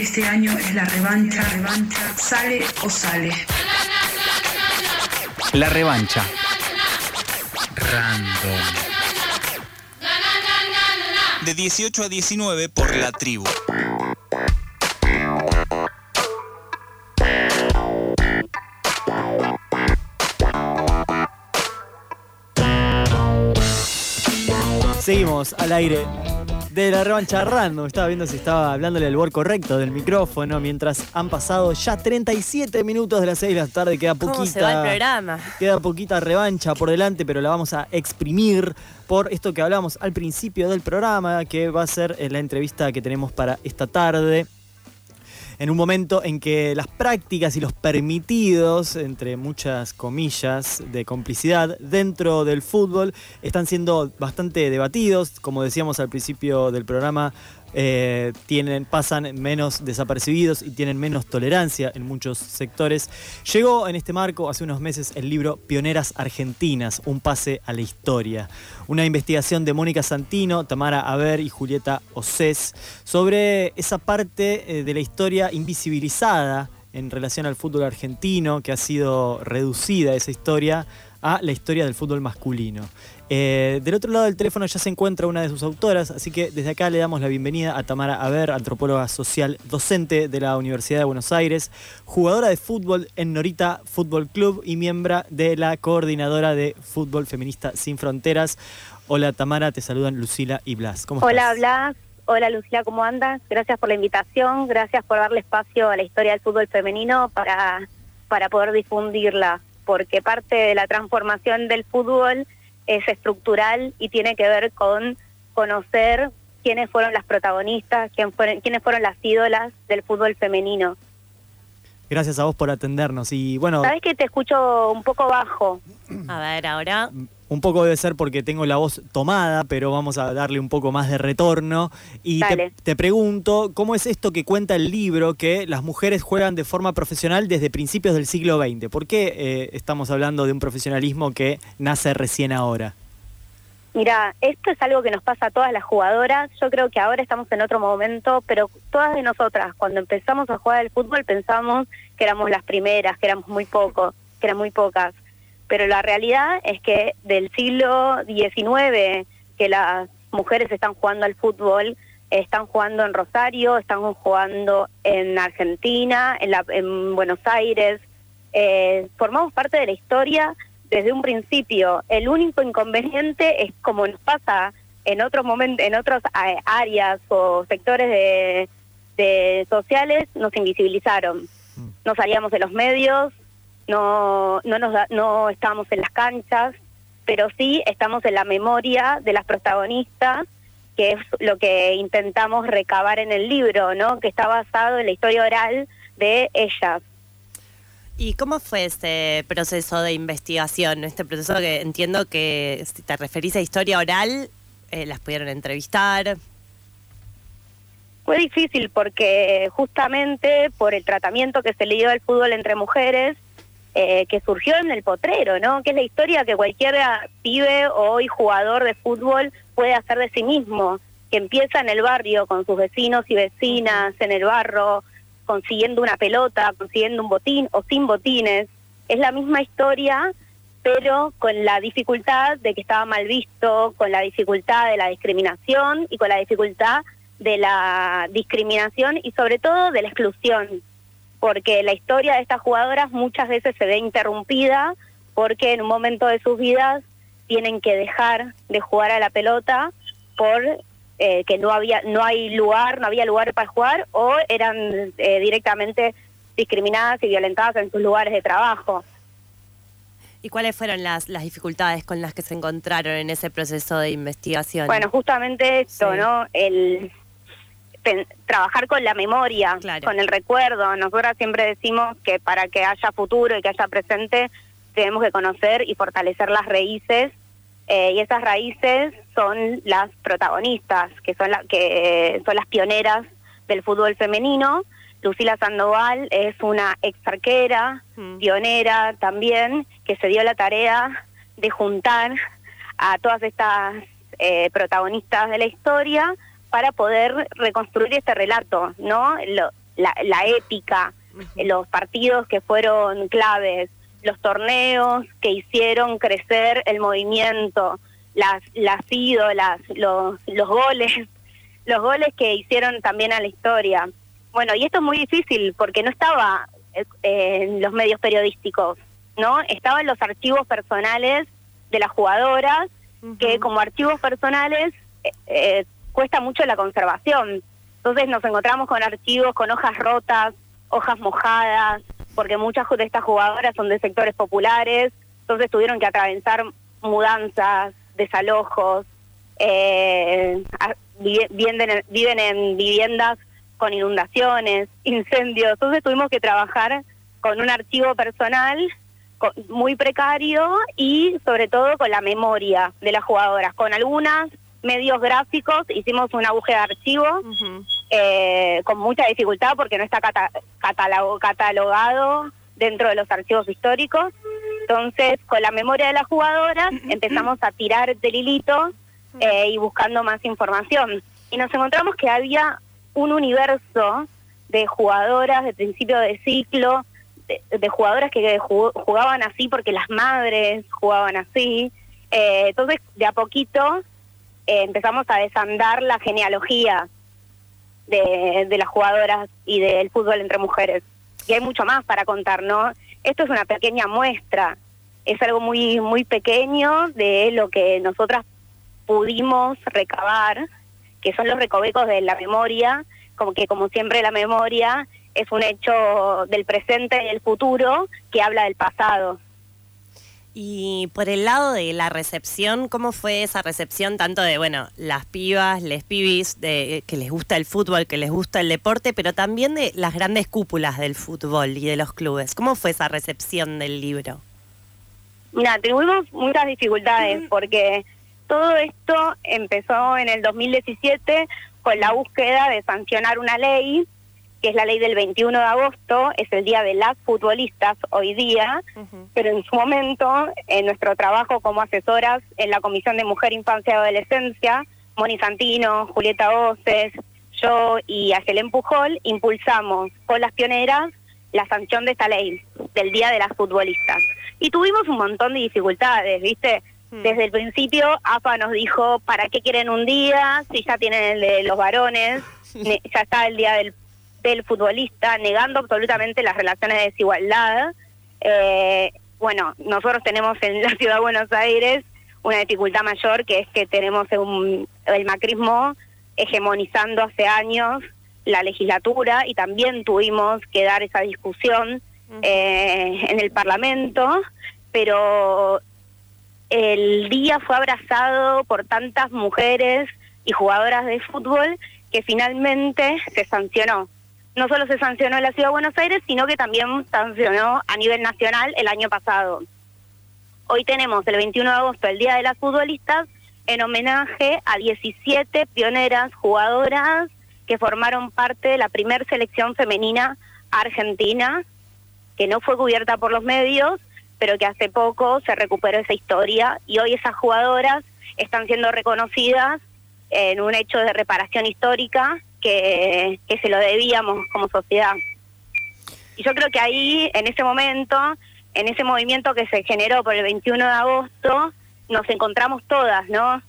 Este año es la revancha, revancha, sale o sale. La revancha. Random. De 18 a 19 por la tribu. Seguimos al aire de la revancha random. Estaba viendo si estaba hablándole al lugar correcto del micrófono mientras han pasado ya 37 minutos de las 6 de la tarde. Queda poquita. ¿Cómo se va el programa? Queda poquita revancha por delante, pero la vamos a exprimir por esto que hablamos al principio del programa, que va a ser la entrevista que tenemos para esta tarde en un momento en que las prácticas y los permitidos, entre muchas comillas, de complicidad dentro del fútbol están siendo bastante debatidos. Como decíamos al principio del programa, eh, tienen, pasan menos desapercibidos y tienen menos tolerancia en muchos sectores. Llegó en este marco hace unos meses el libro Pioneras Argentinas, un pase a la historia. Una investigación de Mónica Santino, Tamara Aber y Julieta Océs sobre esa parte eh, de la historia invisibilizada en relación al fútbol argentino, que ha sido reducida esa historia a la historia del fútbol masculino. Eh, del otro lado del teléfono ya se encuentra una de sus autoras, así que desde acá le damos la bienvenida a Tamara Aber, antropóloga social, docente de la Universidad de Buenos Aires, jugadora de fútbol en Norita Fútbol Club y miembro de la coordinadora de Fútbol Feminista Sin Fronteras. Hola Tamara, te saludan Lucila y Blas. ¿Cómo Hola Blas, hola Lucila, ¿cómo andas? Gracias por la invitación, gracias por darle espacio a la historia del fútbol femenino para, para poder difundirla, porque parte de la transformación del fútbol es estructural y tiene que ver con conocer quiénes fueron las protagonistas, quién fueron, quiénes fueron las ídolas del fútbol femenino. Gracias a vos por atendernos y bueno... Sabes que te escucho un poco bajo. A ver, ahora... Un poco debe ser porque tengo la voz tomada, pero vamos a darle un poco más de retorno. Y te, pregunto, ¿cómo es esto que cuenta el libro que las mujeres juegan de forma profesional desde principios del siglo XX? ¿Por qué eh, estamos hablando de un profesionalismo que nace recién ahora? Mira, esto es algo que nos pasa a todas las jugadoras. Yo creo que ahora estamos en otro momento, pero todas de nosotras, cuando empezamos a jugar al fútbol, pensamos que éramos las primeras, que éramos muy pocos, que eran muy pocas pero la realidad es que del siglo XIX que las mujeres están jugando al fútbol, están jugando en Rosario, están jugando en Argentina, en, la, en Buenos Aires, eh, formamos parte de la historia desde un principio. El único inconveniente es como nos pasa en otros momentos, en otras eh, áreas o sectores de, de sociales, nos invisibilizaron. Mm. No salíamos de los medios, no, no, nos no estamos en las canchas, pero sí estamos en la memoria de las protagonistas, que es lo que intentamos recabar en el libro, ¿no? que está basado en la historia oral de ellas. ¿Y cómo fue este proceso de investigación? Este proceso que entiendo que si te referís a historia oral, eh, las pudieron entrevistar. Fue difícil porque justamente por el tratamiento que se le dio al fútbol entre mujeres, eh, que surgió en el potrero, ¿no? Que es la historia que cualquier pibe o hoy jugador de fútbol puede hacer de sí mismo, que empieza en el barrio con sus vecinos y vecinas, en el barro, consiguiendo una pelota, consiguiendo un botín o sin botines. Es la misma historia, pero con la dificultad de que estaba mal visto, con la dificultad de la discriminación y con la dificultad de la discriminación y sobre todo de la exclusión porque la historia de estas jugadoras muchas veces se ve interrumpida porque en un momento de sus vidas tienen que dejar de jugar a la pelota por eh, que no había no hay lugar no había lugar para jugar o eran eh, directamente discriminadas y violentadas en sus lugares de trabajo ¿Y cuáles fueron las, las dificultades con las que se encontraron en ese proceso de investigación? Bueno, justamente esto, ¿no? El, trabajar con la memoria, con el recuerdo. Nosotras siempre decimos que para que haya futuro y que haya presente, tenemos que conocer y fortalecer las raíces. Eh, y esas raíces son las protagonistas, que son, la, que son las pioneras del fútbol femenino. Lucila Sandoval es una ex arquera, mm. pionera también, que se dio la tarea de juntar a todas estas eh, protagonistas de la historia para poder reconstruir este relato, ¿no? la, la épica, los partidos que fueron claves, los torneos que hicieron crecer el movimiento, las, las ídolas, los, los goles, los goles que hicieron también a la historia. Bueno, y esto es muy difícil porque no estaba eh, en los medios periodísticos, ¿no? Estaba en los archivos personales de las jugadoras, que como archivos personales eh, eh, cuesta mucho la conservación. Entonces nos encontramos con archivos con hojas rotas, hojas mojadas, porque muchas de estas jugadoras son de sectores populares, entonces tuvieron que atravesar mudanzas, desalojos, eh, viven, viven en viviendas con inundaciones, incendios, entonces tuvimos que trabajar con un archivo personal muy precario y sobre todo con la memoria de las jugadoras, con algunas medios gráficos hicimos una búsqueda de archivo eh, con mucha dificultad porque no está catalogado dentro de los archivos históricos. Entonces, con la memoria de las jugadoras empezamos a tirar del hilito eh, y buscando más información. Y nos encontramos que había un universo de jugadoras de principio de ciclo, de, jugadoras que jugaban así porque las madres jugaban así. Eh, entonces, de a poquito empezamos a desandar la genealogía de, de las jugadoras y del fútbol entre mujeres. Y hay mucho más para contar, ¿no? Esto es una pequeña muestra, es algo muy, muy pequeño de lo que nosotras pudimos recabar, que son los recovecos de la memoria, como que como siempre la memoria es un hecho del presente y del futuro que habla del pasado. Y por el lado de la recepción, ¿cómo fue esa recepción tanto de, bueno, las pibas, les pibis, de, que les gusta el fútbol, que les gusta el deporte, pero también de las grandes cúpulas del fútbol y de los clubes? ¿Cómo fue esa recepción del libro? Mira, tuvimos muchas dificultades porque todo esto empezó en el 2017 con la búsqueda de sancionar una ley que es la ley del 21 de agosto, es el día de las futbolistas hoy día, pero en su momento, en nuestro trabajo como asesoras en la Comisión de Mujer, Infancia y Adolescencia, Moni Santino, Julieta Voces, yo y Ayelen Pujol impulsamos con las pioneras la sanción de esta ley, del Día de las Futbolistas. Y tuvimos un montón de dificultades, ¿viste? Desde el principio, AFA nos dijo, ¿para qué quieren un día? Si ya tienen el de los varones, ya está el día del del futbolista, negando absolutamente las relaciones de desigualdad. Eh, bueno, nosotros tenemos en la ciudad de Buenos Aires una dificultad mayor, que es que tenemos el macrismo hegemonizando hace años la legislatura y también tuvimos que dar esa discusión eh, en el Parlamento, pero el día fue abrazado por tantas mujeres y jugadoras de fútbol que finalmente se sancionó no solo se sancionó en la Ciudad de Buenos Aires, sino que también sancionó a nivel nacional el año pasado. Hoy tenemos el 21 de agosto, el Día de las Futbolistas, en homenaje a 17 pioneras jugadoras que formaron parte de la primer selección femenina argentina, que no fue cubierta por los medios, pero que hace poco se recuperó esa historia y hoy esas jugadoras están siendo reconocidas en un hecho de reparación histórica que, se lo debíamos como sociedad. Y yo creo que ahí, en ese momento, en ese movimiento que se generó por el 21 de agosto, nos encontramos todas, ¿no?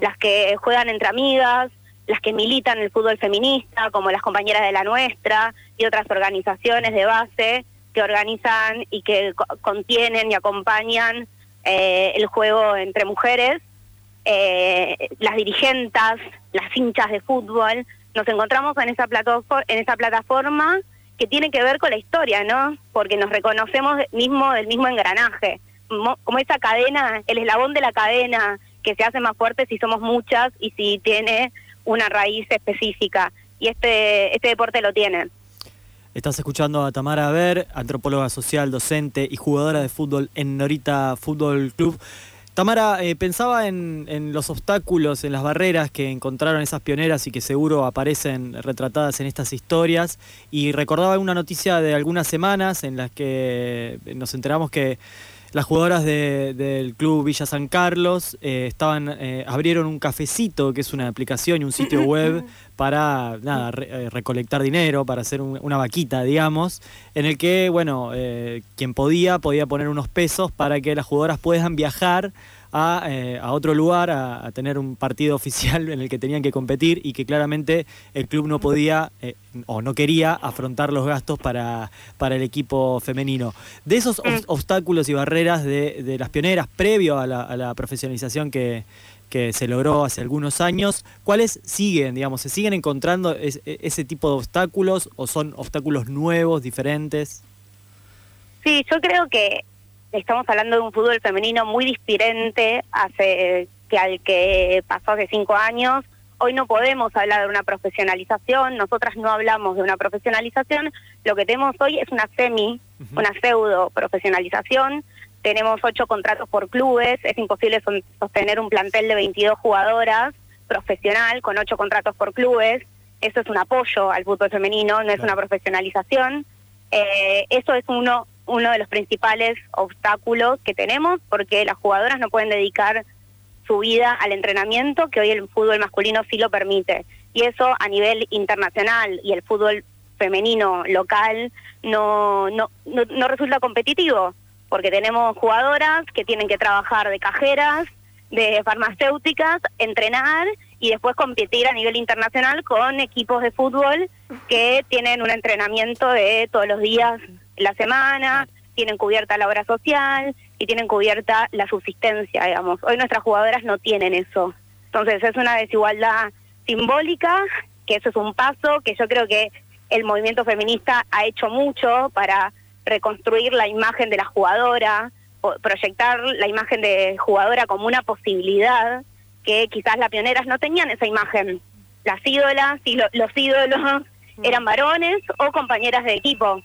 Las que juegan entre amigas, las que militan el fútbol feminista, como las compañeras de la nuestra y otras organizaciones de base que organizan y que contienen y acompañan eh, el juego entre mujeres, eh, las dirigentes, las hinchas de fútbol, nos encontramos en esa, en esa plataforma que tiene que ver con la historia, ¿no? Porque nos reconocemos mismo del mismo engranaje, como esa cadena, el eslabón de la cadena que se hace más fuerte si somos muchas y si tiene una raíz específica. Y este, este deporte lo tiene. Estás escuchando a Tamara Ver, antropóloga social, docente y jugadora de fútbol en Norita Fútbol Club. Tamara, eh, pensaba en, los obstáculos, en las barreras que encontraron esas pioneras y que seguro aparecen retratadas en estas historias. Y recordaba una noticia de algunas semanas en las que nos enteramos que las jugadoras de- del club Villa San Carlos eh, estaban eh, abrieron un cafecito, que es una aplicación y un sitio web para nada re- eh, recolectar dinero, para hacer un- una vaquita, digamos, en el que, bueno, eh, quien podía podía poner unos pesos para que las jugadoras puedan viajar a, eh, a otro lugar a, a tener un partido oficial en el que tenían que competir y que claramente el club no podía eh, o no quería afrontar los gastos para, para el equipo femenino. De esos ob- obstáculos y barreras de, de las pioneras previo a la, a la profesionalización que, que se logró hace algunos años, ¿cuáles siguen, digamos? ¿Se siguen encontrando es- e- ese tipo de obstáculos o son obstáculos nuevos, diferentes? Sí, yo creo que estamos hablando de un fútbol femenino muy diferente hace que al que pasó hace cinco años. Hoy no podemos hablar de una profesionalización, nosotras no hablamos de una profesionalización, lo que tenemos hoy es una semi, una pseudo profesionalización, tenemos ocho contratos por clubes, es imposible son- sostener un plantel de 22 jugadoras profesional con ocho contratos por clubes, eso es un apoyo al fútbol femenino, no es una profesionalización. Eh, eso es uno, uno de los principales obstáculos que tenemos porque las jugadoras no pueden dedicar su vida al entrenamiento, que hoy el fútbol masculino sí lo permite. Y eso a nivel internacional y el fútbol femenino local no, no, no, no resulta competitivo, porque tenemos jugadoras que tienen que trabajar de cajeras, de farmacéuticas, entrenar y después competir a nivel internacional con equipos de fútbol que tienen un entrenamiento de todos los días la semana, tienen cubierta la obra social y tienen cubierta la subsistencia, digamos. Hoy nuestras jugadoras no tienen eso. Entonces es una desigualdad simbólica, que eso es un paso que yo creo que el movimiento feminista ha hecho mucho para reconstruir la imagen de la jugadora, proyectar la imagen de jugadora como una posibilidad que quizás las pioneras no tenían esa imagen. Las ídolas y lo- los ídolos eran varones o compañeras de equipo.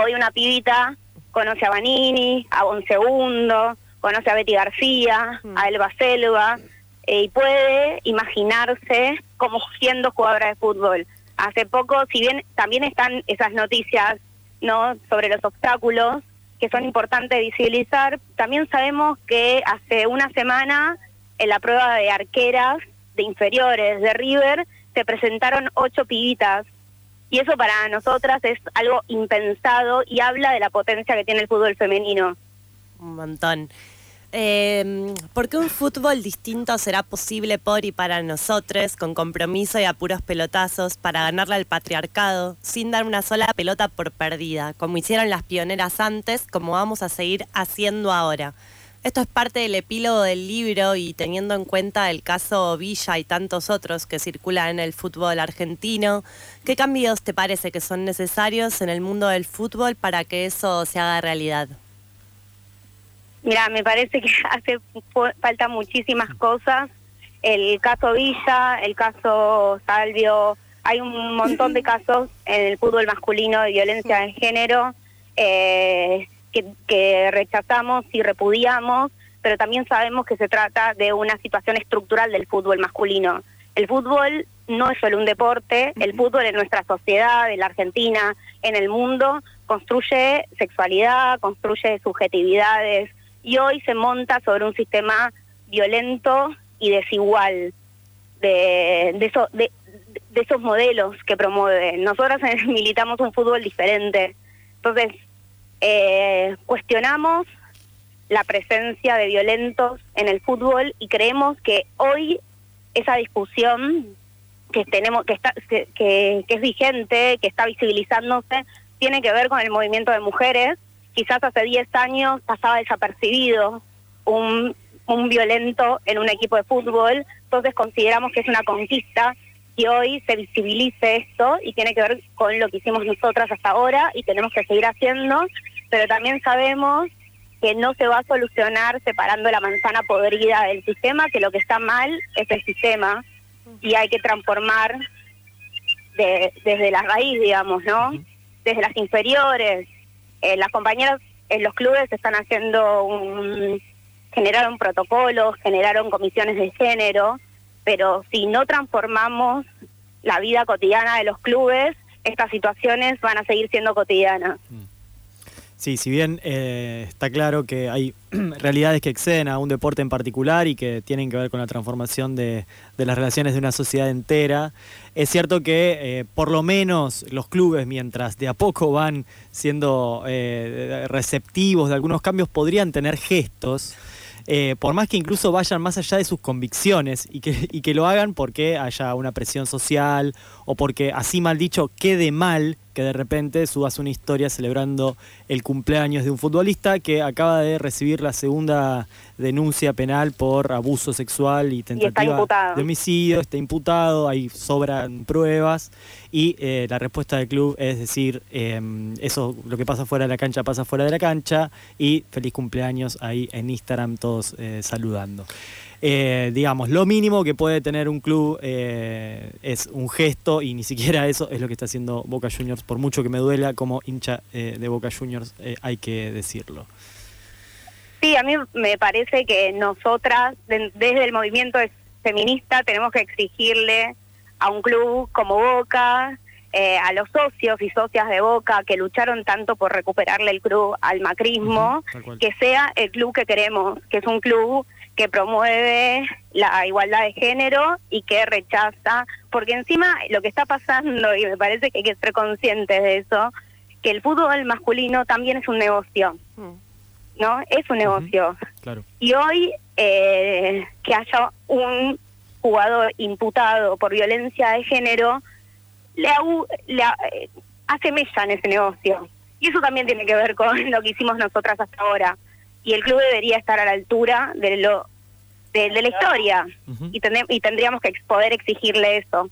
Hoy una pibita conoce a Vanini, a Bonsegundo, conoce a Betty García, a Elba Selva, eh, y puede imaginarse como siendo jugadora de fútbol. Hace poco, si bien también están esas noticias no sobre los obstáculos que son importantes visibilizar, también sabemos que hace una semana en la prueba de arqueras de inferiores de River se presentaron ocho pibitas y eso para nosotras es algo impensado y habla de la potencia que tiene el fútbol femenino. Un montón. Eh, ¿Por qué un fútbol distinto será posible por y para nosotros, con compromiso y apuros pelotazos, para ganarle al patriarcado, sin dar una sola pelota por perdida, como hicieron las pioneras antes, como vamos a seguir haciendo ahora? Esto es parte del epílogo del libro y teniendo en cuenta el caso Villa y tantos otros que circulan en el fútbol argentino, ¿qué cambios te parece que son necesarios en el mundo del fútbol para que eso se haga realidad? Mira, me parece que hace falta muchísimas cosas. El caso Villa, el caso Salvio, hay un montón de casos en el fútbol masculino de violencia de género eh, que, que rechazamos y repudiamos, pero también sabemos que se trata de una situación estructural del fútbol masculino. El fútbol no es solo un deporte, el fútbol en nuestra sociedad, en la Argentina, en el mundo, construye sexualidad, construye subjetividades y hoy se monta sobre un sistema violento y desigual de, de, eso- de- de esos modelos que promueve. Nosotras militamos un fútbol diferente. Entonces, eh, cuestionamos la presencia de violentos en el fútbol y creemos que hoy esa discusión que tenemos que está que, que- que es vigente, que está visibilizándose, tiene que ver con el movimiento de mujeres. Quizás hace 10 años pasaba desapercibido un, violento en un equipo de fútbol, entonces consideramos que es una conquista y hoy se visibilice esto y tiene que ver con lo que hicimos nosotras hasta ahora y tenemos que seguir haciendo, pero también sabemos que no se va a solucionar separando la manzana podrida del sistema, que lo que está mal es el sistema y hay que transformar de- desde la raíz, digamos, ¿no? Desde las inferiores. Eh, las compañeras en los clubes están haciendo un... generaron protocolos, generaron comisiones de género, pero si no transformamos la vida cotidiana de los clubes, estas situaciones van a seguir siendo cotidianas. Sí, si bien eh, está claro que hay realidades que exceden a un deporte en particular y que tienen que ver con la transformación de, de las relaciones de una sociedad entera, es cierto que eh, por lo menos los clubes, mientras de a poco van siendo eh, receptivos de algunos cambios, podrían tener gestos. por más que incluso vayan más allá de sus convicciones y que, y que lo hagan porque haya una presión social o porque, así mal dicho, quede mal que de repente subas una historia celebrando el cumpleaños de un futbolista que acaba de recibir la segunda denuncia penal por abuso sexual y tentativa de homicidio, está imputado, ahí sobran pruebas y eh, la respuesta del club es decir, eh, eso lo que pasa fuera de la cancha pasa fuera de la cancha y feliz cumpleaños ahí en Instagram todos eh, saludando. Eh, digamos, lo mínimo que puede tener un club eh, es un gesto y ni siquiera eso es lo que está haciendo Boca Juniors, por mucho que me duela como hincha eh, de Boca Juniors, eh, hay que decirlo. Sí, a mí me parece que nosotras, de- desde el movimiento feminista, tenemos que exigirle a un club como Boca, eh, a los socios y socias de Boca que lucharon tanto por recuperarle el club al macrismo, que sea el club que queremos, que es un club que promueve la igualdad de género y que rechaza, porque encima lo que está pasando, y me parece que hay que ser conscientes de eso, que el fútbol masculino también es un negocio, Mm. ¿no? Es un negocio. Claro. Y hoy eh, que haya un jugador imputado por violencia de género, le, le hace mella en ese negocio. Y eso también tiene que ver con lo que hicimos nosotras hasta ahora. Y el club debería estar a la altura de lo de, de la historia. Y, tendré- y tendríamos que poder exigirle eso.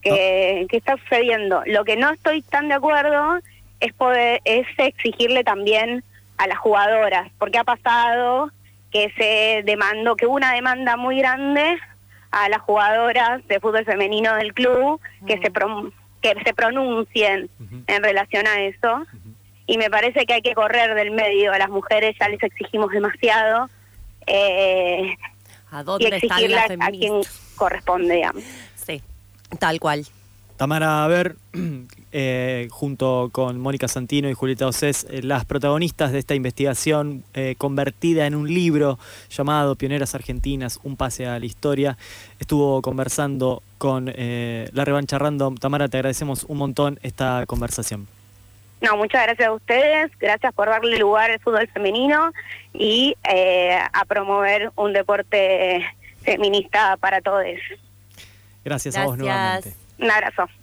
Que, que está sucediendo. Lo que no estoy tan de acuerdo es poder es exigirle también a las jugadoras, porque ha pasado que se demandó, que hubo una demanda muy grande a las jugadoras de fútbol femenino del club que se prom- que se pronuncien en relación a eso y me parece que hay que correr del medio a las mujeres ya les exigimos demasiado eh, ¿A y dónde están exigirle las a, quien corresponde digamos. Sí, tal cual. Tamara, a ver, eh, junto con Mónica Santino y Julieta Océs, eh, las protagonistas de esta investigación eh, convertida en un libro llamado Pioneras Argentinas, un pase a la historia, estuvo conversando con eh, La Revancha Random. Tamara, te agradecemos un montón esta conversación. No, muchas gracias a ustedes, gracias por darle lugar al fútbol femenino y eh, a promover un deporte feminista para todos. Gracias, a vos Gracias. nuevamente. Un abrazo.